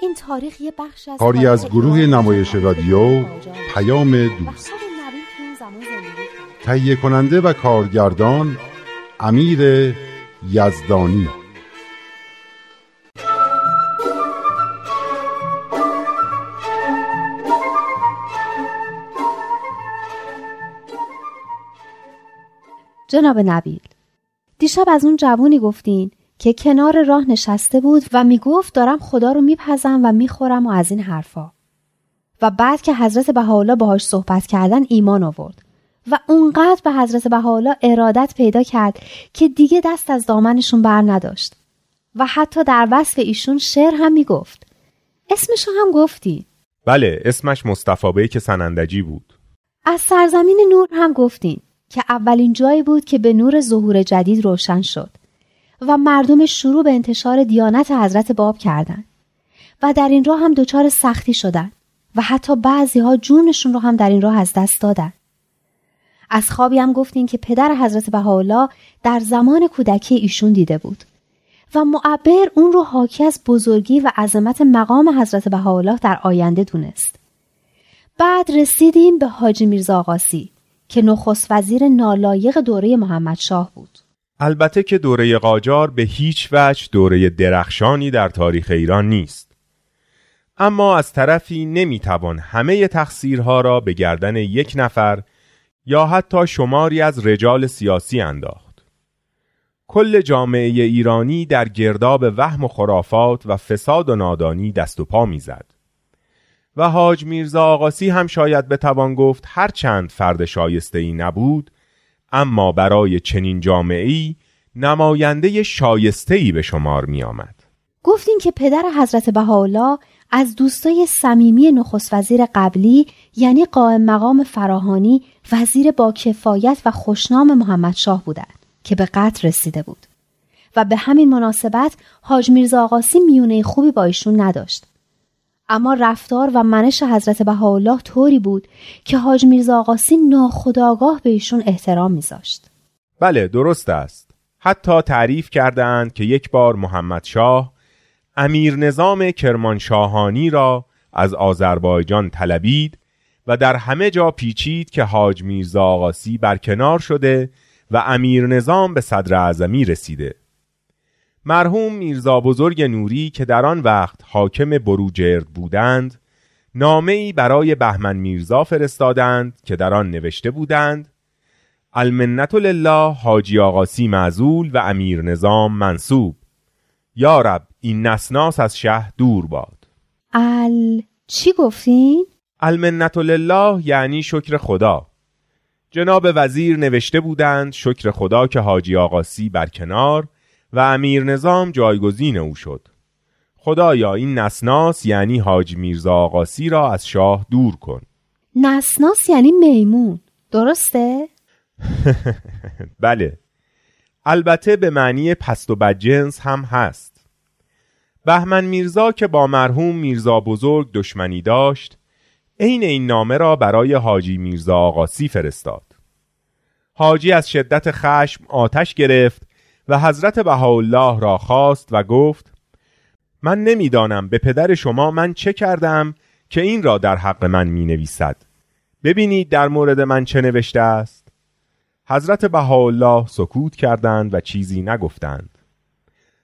این تاریخ یه بخش از کاری از گروه نمایش رادیو پیام دوست. تهیه کننده و کارگردان امیر یزدانی. جناب نبیل دیشب از اون جوونی گفتین که کنار راه نشسته بود و می‌گفت دارم خدا رو میپزم و می‌خورم و از این حرفا. و بعد که حضرت بهاءالله باهاش صحبت کردن ایمان آورد. و اونقدر به حضرت بهاءالله ارادت پیدا کرد که دیگه دست از دامنشون بر نداشت. و حتی در وصف ایشون شعر هم می‌گفت. اسمش هم گفتی. بله اسمش مصطفی که سنندجی بود. از سرزمین نور هم گفتین که اولین جایی بود که به نور ظهور جدید روشن شد. و مردم شروع به انتشار دیانت حضرت باب کردند و در این راه هم دچار سختی شدند و حتی بعضی ها جونشون رو هم در این راه از دست دادن. از خوابی هم گفتین که پدر حضرت بهاءالله در زمان کودکی ایشون دیده بود و معبر اون رو حاکی از بزرگی و عظمت مقام حضرت بهاءالله در آینده دونست. بعد رسیدیم به حاجی میرزا آقاسی که نخست وزیر نالایق دوره محمد شاه بود. البته که دوره قاجار به هیچ وجه دوره درخشانی در تاریخ ایران نیست. اما از طرفی نمی‌توان همه تقصیرها را به گردن یک نفر یا حتی شماری از رجال سیاسی انداخت. کل جامعه ایرانی در گرداب وهم و خرافات و فساد و نادانی دست و پا می‌زد. و حاج میرزا آقاسی هم شاید بتوان گفت هر چند فرد شایسته ای نبود اما برای چنین جامعه نماینده شایسته ای به شمار می آمد. گفتین که پدر حضرت بهاءالله از دوستای صمیمی نخست وزیر قبلی یعنی قائم مقام فراهانی وزیر با کفایت و خوشنام محمد شاه بودند که به قتل رسیده بود و به همین مناسبت حاج میرزا آقاسی میونه خوبی با ایشون نداشت اما رفتار و منش حضرت بهاءالله طوری بود که حاج میرزا آقاسی ناخداگاه به ایشون احترام میذاشت. بله درست است. حتی تعریف کردند که یک بار محمد شاه امیر نظام کرمانشاهانی را از آذربایجان طلبید و در همه جا پیچید که حاج میرزا آقاسی برکنار شده و امیر نظام به صدر اعظمی رسیده. مرحوم میرزا بزرگ نوری که در آن وقت حاکم بروجرد بودند نامه ای برای بهمن میرزا فرستادند که در آن نوشته بودند المنت لله حاجی آقاسی معزول و امیر نظام منصوب. یا رب این نسناس از شه دور باد. ال چی گفتین؟ المنت لله یعنی شکر خدا. جناب وزیر نوشته بودند شکر خدا که حاجی آقاسی برکنار و امیر نظام جایگزین او شد. خدایا این نسناس یعنی حاج میرزا آقاسی را از شاه دور کن. نسناس یعنی میمون. درسته؟ بله. البته به معنی پست و بدجنس هم هست. بهمن میرزا که با مرحوم میرزا بزرگ دشمنی داشت عین این نامه را برای حاجی میرزا آقاسی فرستاد. حاجی از شدت خشم آتش گرفت و حضرت بهاءالله را خواست و گفت من نمی‌دانم به پدر شما من چه کردم که این را در حق من می نویسد ببینید در مورد من چه نوشته است. حضرت بهاءالله سکوت کردند و چیزی نگفتند.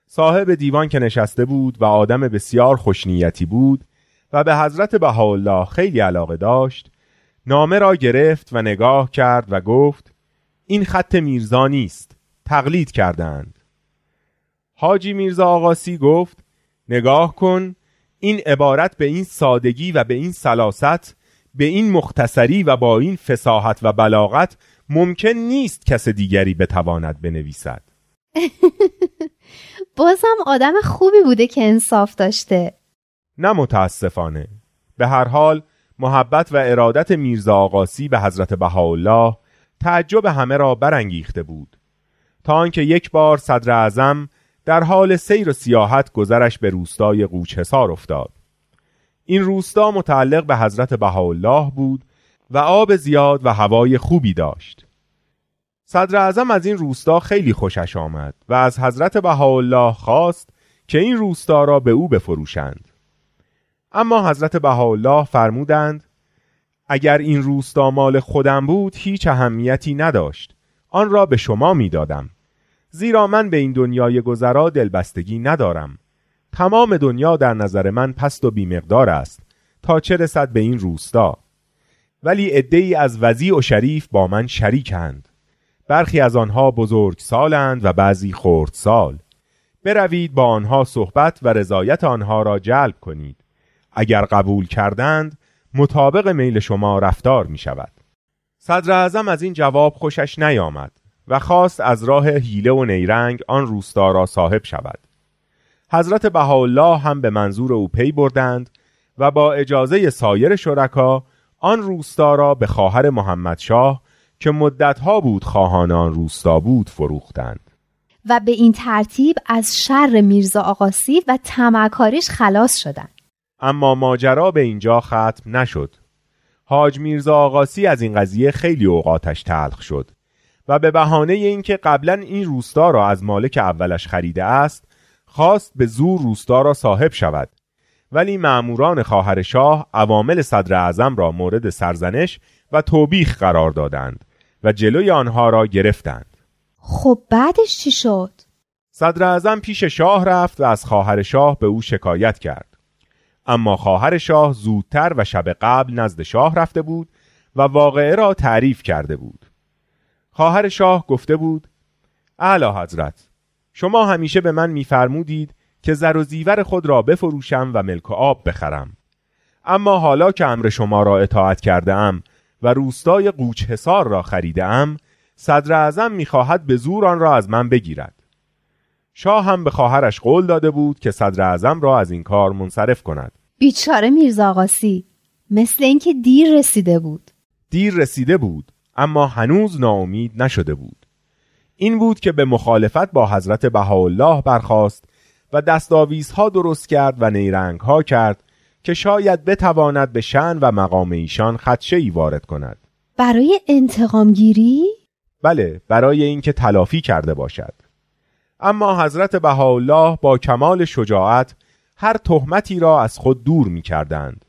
صاحب دیوان که نشسته بود و آدم بسیار خوشنیتی بود و به حضرت بهاءالله خیلی علاقه داشت نامه را گرفت و نگاه کرد و گفت این خط میرزا نیست. تقلید کردند. حاجی میرزا آقاسی گفت نگاه کن این عبارت به این سادگی و به این سلاست به این مختصری و با این فساحت و بلاغت ممکن نیست کس دیگری بتواند بنویسد. بازم آدم خوبی بوده که انصاف داشته. نه متاسفانه. به هر حال محبت و ارادت میرزا آقاسی به حضرت بهاءالله تعجب همه را برانگیخته بود. تا آنکه یک بار صدر اعظم در حال سیر و سیاحت گذرش به روستای قوچهسار افتاد. این روستا متعلق به حضرت بهاءالله بود و آب زیاد و هوای خوبی داشت. صدر اعظم از این روستا خیلی خوشش آمد و از حضرت بهاءالله خواست که این روستا را به او بفروشند. اما حضرت بهاءالله فرمودند اگر این روستا مال خودم بود هیچ اهمیتی نداشت. آن را به شما می‌دادم. زیرا من به این دنیای گذرا دلبستگی ندارم. تمام دنیا در نظر من پست و بیمقدار است تا چه رسد به این روستا. ولی عدهای از وضیع و شریف با من شریکند. برخی از آنها بزرگ سالند و بعضی خرد سال. بروید با آنها صحبت و رضایت آنها را جلب کنید. اگر قبول کردند مطابق میل شما رفتار می شود صدر اعظم از این جواب خوشش نیامد. و خواست از راه حیله و نیرنگ آن روستا را صاحب شود. حضرت بهاءالله هم به منظور او پی بردند و با اجازه سایر شرکا آن روستا را به خواهر محمد شاه که مدتها بود خواهان آن روستا بود فروختند. و به این ترتیب از شر میرزا آقاسی و تمکاریش خلاص شدند. اما ماجرا به اینجا ختم نشد. حاج میرزا آقاسی از این قضیه خیلی اوقاتش تلخ شد. و به بهانه اینکه قبلا این روستا را از مالک اولش خریده است خواست به زور روستا را صاحب شود. ولی معموران خواهر شاه عوامل صدر اعظم را مورد سرزنش و توبیخ قرار دادند و جلوی آنها را گرفتند. خب بعدش چی شد؟ صدر اعظم پیش شاه رفت و از خواهر شاه به او شکایت کرد. اما خواهر شاه زودتر و شب قبل نزد شاه رفته بود و واقعه را تعریف کرده بود. خواهر شاه گفته بود اعلی حضرت شما همیشه به من میفرمودید که زر و زیور خود را بفروشم و ملک و آب بخرم. اما حالا که امر شما را اطاعت کرده ام و روستای قوچ حسار را خریده ام صدر اعظم می‌خواهد به زور آن را از من بگیرد. شاه هم به خواهرش قول داده بود که صدر اعظم را از این کار منصرف کند. بیچاره میرزا آقاسی مثل اینکه دیر رسیده بود. دیر رسیده بود. اما هنوز ناامید نشده بود. این بود که به مخالفت با حضرت بهاءالله برخاست و دستاویزها درست کرد و نیرنگها کرد که شاید بتواند به شن و مقام ایشان خدشه ای وارد کند. برای انتقام گیری؟ بله برای اینکه تلافی کرده باشد. اما حضرت بهاءالله با کمال شجاعت هر تهمتی را از خود دور می کردند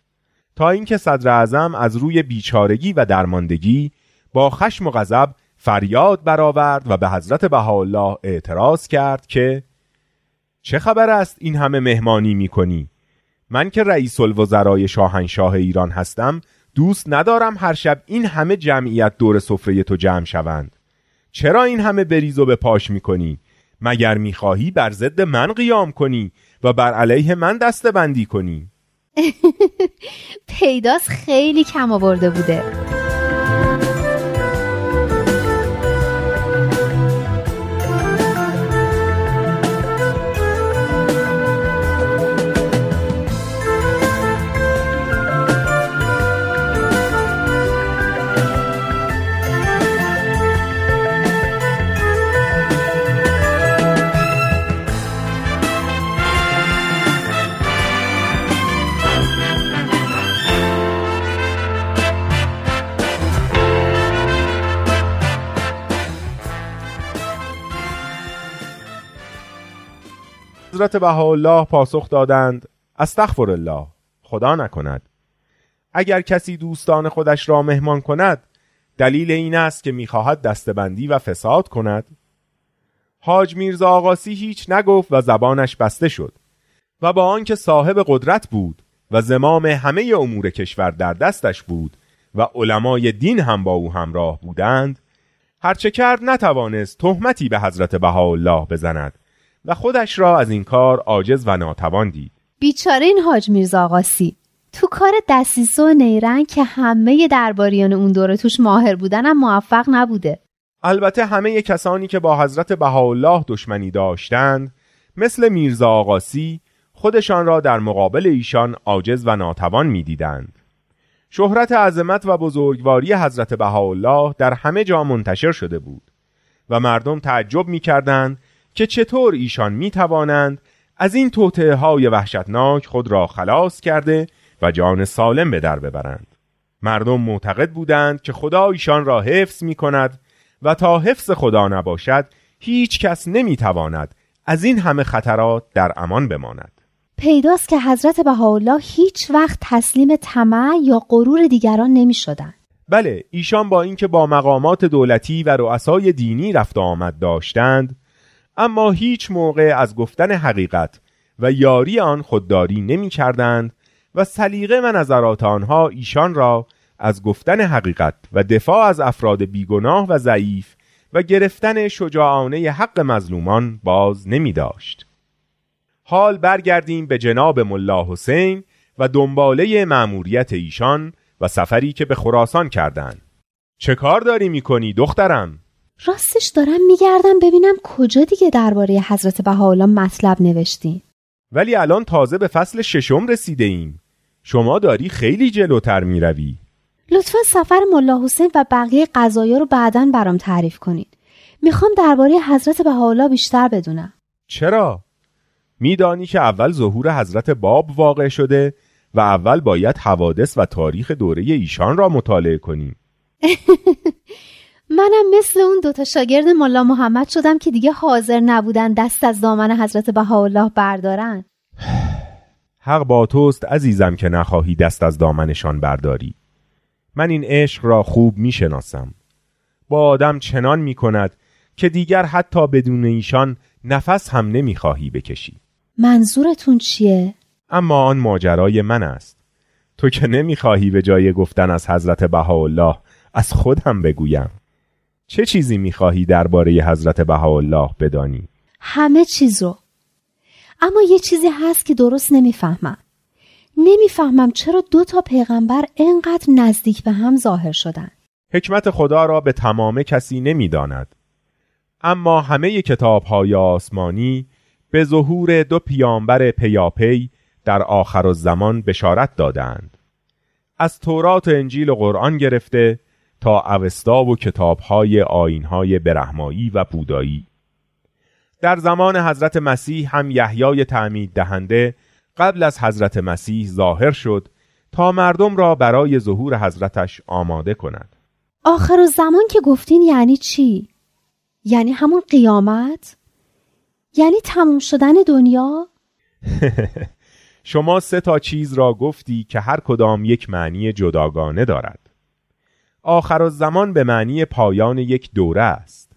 تا اینکه صدر اعظم از روی بیچارگی و درماندگی با خشم و غضب فریاد برآورد و به حضرت بهاءالله اعتراض کرد که چه خبر است این همه مهمانی می کنی؟ من که رئیس الوزرای شاهنشاه ایران هستم دوست ندارم هر شب این همه جمعیت دور سفره تو جمع شوند چرا این همه بریز و به پاش می کنی؟ مگر می‌خواهی بر ضد من قیام کنی و بر علیه من دسته بندی کنی پیداست خیلی کم آورده بوده حضرت بهاءالله پاسخ دادند استغفر الله خدا نکند. اگر کسی دوستان خودش را مهمان کند دلیل این است که می‌خواهد دستبندی و فساد کند. حاج میرزا آقاسی هیچ نگفت و زبانش بسته شد و با آنکه صاحب قدرت بود و زمام همه امور کشور در دستش بود و علمای دین هم با او همراه بودند هرچه کرد نتوانست تهمتی به حضرت بهاءالله بزند. و خودش را از این کار عاجز و ناتوان دید. بیچاره این حاج میرزا آقاسی تو کار دستیسه و نیرنگ که همه درباریان اون دوره توش ماهر بودن هم موفق نبوده. البته همه کسانی که با حضرت بهاءالله دشمنی داشتند مثل میرزا آقاسی خودشان را در مقابل ایشان عاجز و ناتوان می‌دیدند. شهرت عظمت و بزرگواری حضرت بهاءالله در همه جا منتشر شده بود و مردم تعجب می کردند که چطور ایشان می توانند از این توطعه های وحشتناک خود را خلاص کرده و جان سالم به در ببرند مردم معتقد بودند که خدا ایشان را حفظ می کند و تا حفظ خدا نباشد هیچ کس نمی تواند از این همه خطرات در امان بماند پیداست که حضرت بهاءالله هیچ وقت تسلیم طمع یا غرور دیگران نمی شدن. بله ایشان با اینکه با مقامات دولتی و رؤسای دینی رفت آمد داشتند اما هیچ موقع از گفتن حقیقت و یاری آن خودداری نمی کردند و سلیقه و نظرات آنها ایشان را از گفتن حقیقت و دفاع از افراد بیگناه و ضعیف و گرفتن شجاعانه حق مظلومان باز نمی داشت. حال برگردیم به جناب ملا حسین و دنباله مأموریت ایشان و سفری که به خراسان کردند. چه کار داری می‌کنی دخترم؟ راستش دارم میگردم ببینم کجا دیگه درباره حضرت بهاءالله مطلب نوشتین. ولی الان تازه به فصل ششم رسیده ایم. شما داری خیلی جلوتر می‌روی. لطفا سفر ملا حسین و بقیه قضایا رو بعدا برام تعریف کنید. می‌خوام درباره حضرت بهاءالله بیشتر بدونم. چرا؟ میدانی که اول ظهور حضرت باب واقع شده و اول باید حوادث و تاریخ دوره ایشان را مطالعه کنیم. منم مثل اون دوتا شاگرد ملا محمد شدم که دیگه حاضر نبودن دست از دامن حضرت بهاءالله بردارن. حق با توست عزیزم که نخواهی دست از دامنشان برداری. من این عشق را خوب می‌شناسم. با آدم چنان می کند که دیگر حتی بدون ایشان نفس هم نمی‌خواهی بکشی. منظورتون چیه؟ اما آن ماجرای من است. تو که نمی‌خواهی به جای گفتن از حضرت بهاءالله از خودم بگویم. چه چیزی می‌خواهی درباره حضرت بهاءالله بدانی؟ همه چیز رو. اما یه چیزی هست که درست نمی‌فهمم. نمی‌فهمم چرا دو تا پیغمبر انقدر نزدیک به هم ظاهر شدن. حکمت خدا را به تمام کسی نمی‌داند. اما همه کتاب های آسمانی به ظهور دو پیامبر پیاپی در آخر زمان بشارت دادند. از تورات و انجیل و قرآن گرفته تا اوستا و کتابهای آینهای برهمایی و بودایی در زمان حضرت مسیح هم یحیای تعمید دهنده قبل از حضرت مسیح ظاهر شد تا مردم را برای ظهور حضرتش آماده کند آخر زمان که گفتین یعنی چی؟ یعنی همون قیامت؟ یعنی تموم شدن دنیا؟ شما سه تا چیز را گفتی که هر کدام یک معنی جداگانه دارد آخر زمان به معنی پایان یک دوره است.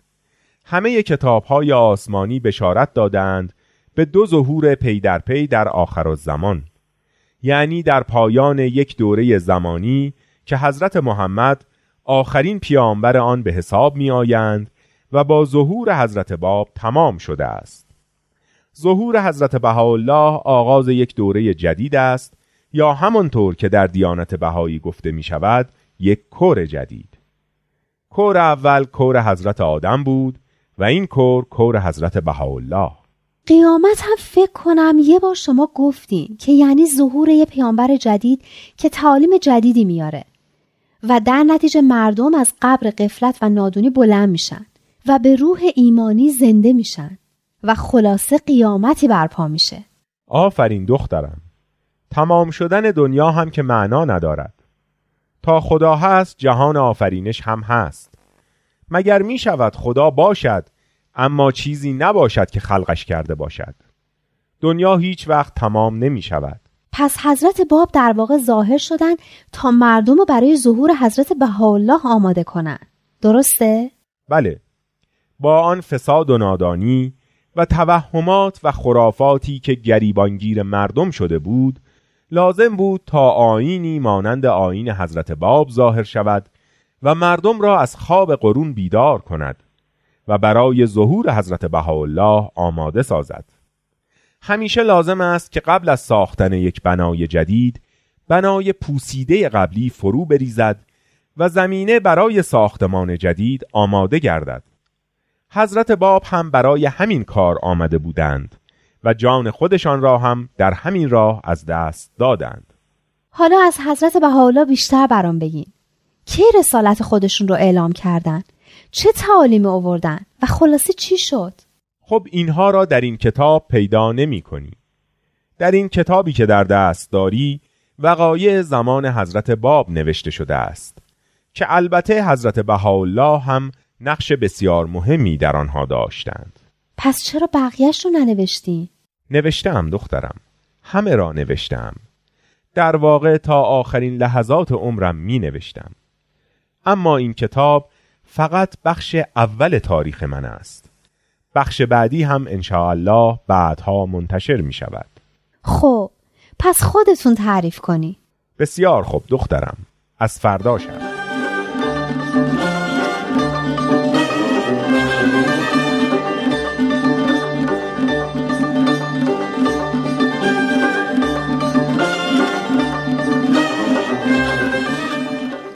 همه کتاب های آسمانی بشارت دادند به دو ظهور پی در پی در آخر زمان یعنی در پایان یک دوره زمانی که حضرت محمد آخرین پیامبر آن به حساب می آیند و با ظهور حضرت باب تمام شده است. ظهور حضرت بهاءالله آغاز یک دوره جدید است یا همانطور که در دیانت بهایی گفته می شود یک کور جدید. کور اول کور حضرت آدم بود و این کور کور حضرت بهاءالله. قیامت هم فکر کنم یه بار شما گفتین که یعنی ظهور یه پیامبر جدید که تعالیم جدیدی میاره و در نتیجه مردم از قبر قفلت و نادونی بلند میشن و به روح ایمانی زنده میشن و خلاصه قیامتی برپا میشه. آفرین دخترم. تمام شدن دنیا هم که معنا ندارد. تا خدا هست جهان آفرینش هم هست مگر می شود خدا باشد اما چیزی نباشد که خلقش کرده باشد دنیا هیچ وقت تمام نمی شود پس حضرت باب در واقع ظاهر شدن تا مردم رو برای ظهور حضرت بهاءالله آماده کنند. درسته؟ بله با آن فساد و نادانی و توهمات و خرافاتی که گریبانگیر مردم شده بود لازم بود تا آینی مانند آین حضرت باب ظاهر شود و مردم را از خواب قرون بیدار کند و برای ظهور حضرت بهاءالله آماده سازد. همیشه لازم است که قبل از ساختن یک بنای جدید بنای پوسیده قبلی فرو بریزد و زمینه برای ساختمان جدید آماده گردد. حضرت باب هم برای همین کار آمده بودند. و جان خودشان را هم در همین راه از دست دادند. حالا از حضرت بهاءالله بیشتر برام بگین. کی رسالت خودشون رو اعلام کردن؟ چه تعالیمی آوردن؟ و خلاصه چی شد؟ خب اینها را در این کتاب پیدا نمی کنی. در این کتابی که در دست داری وقایع زمان حضرت باب نوشته شده است که البته حضرت بهاءالله هم نقش بسیار مهمی در آنها داشتند. پس چرا بقیهش رو ننوشتی؟ نوشتم دخترم. همه را نوشتم. در واقع تا آخرین لحظات عمرم می نوشتم اما این کتاب فقط بخش اول تاریخ من است. بخش بعدی هم الله بعدها منتشر می شود خب پس خودتون تعریف کنی. بسیار خوب دخترم. از فردا شب.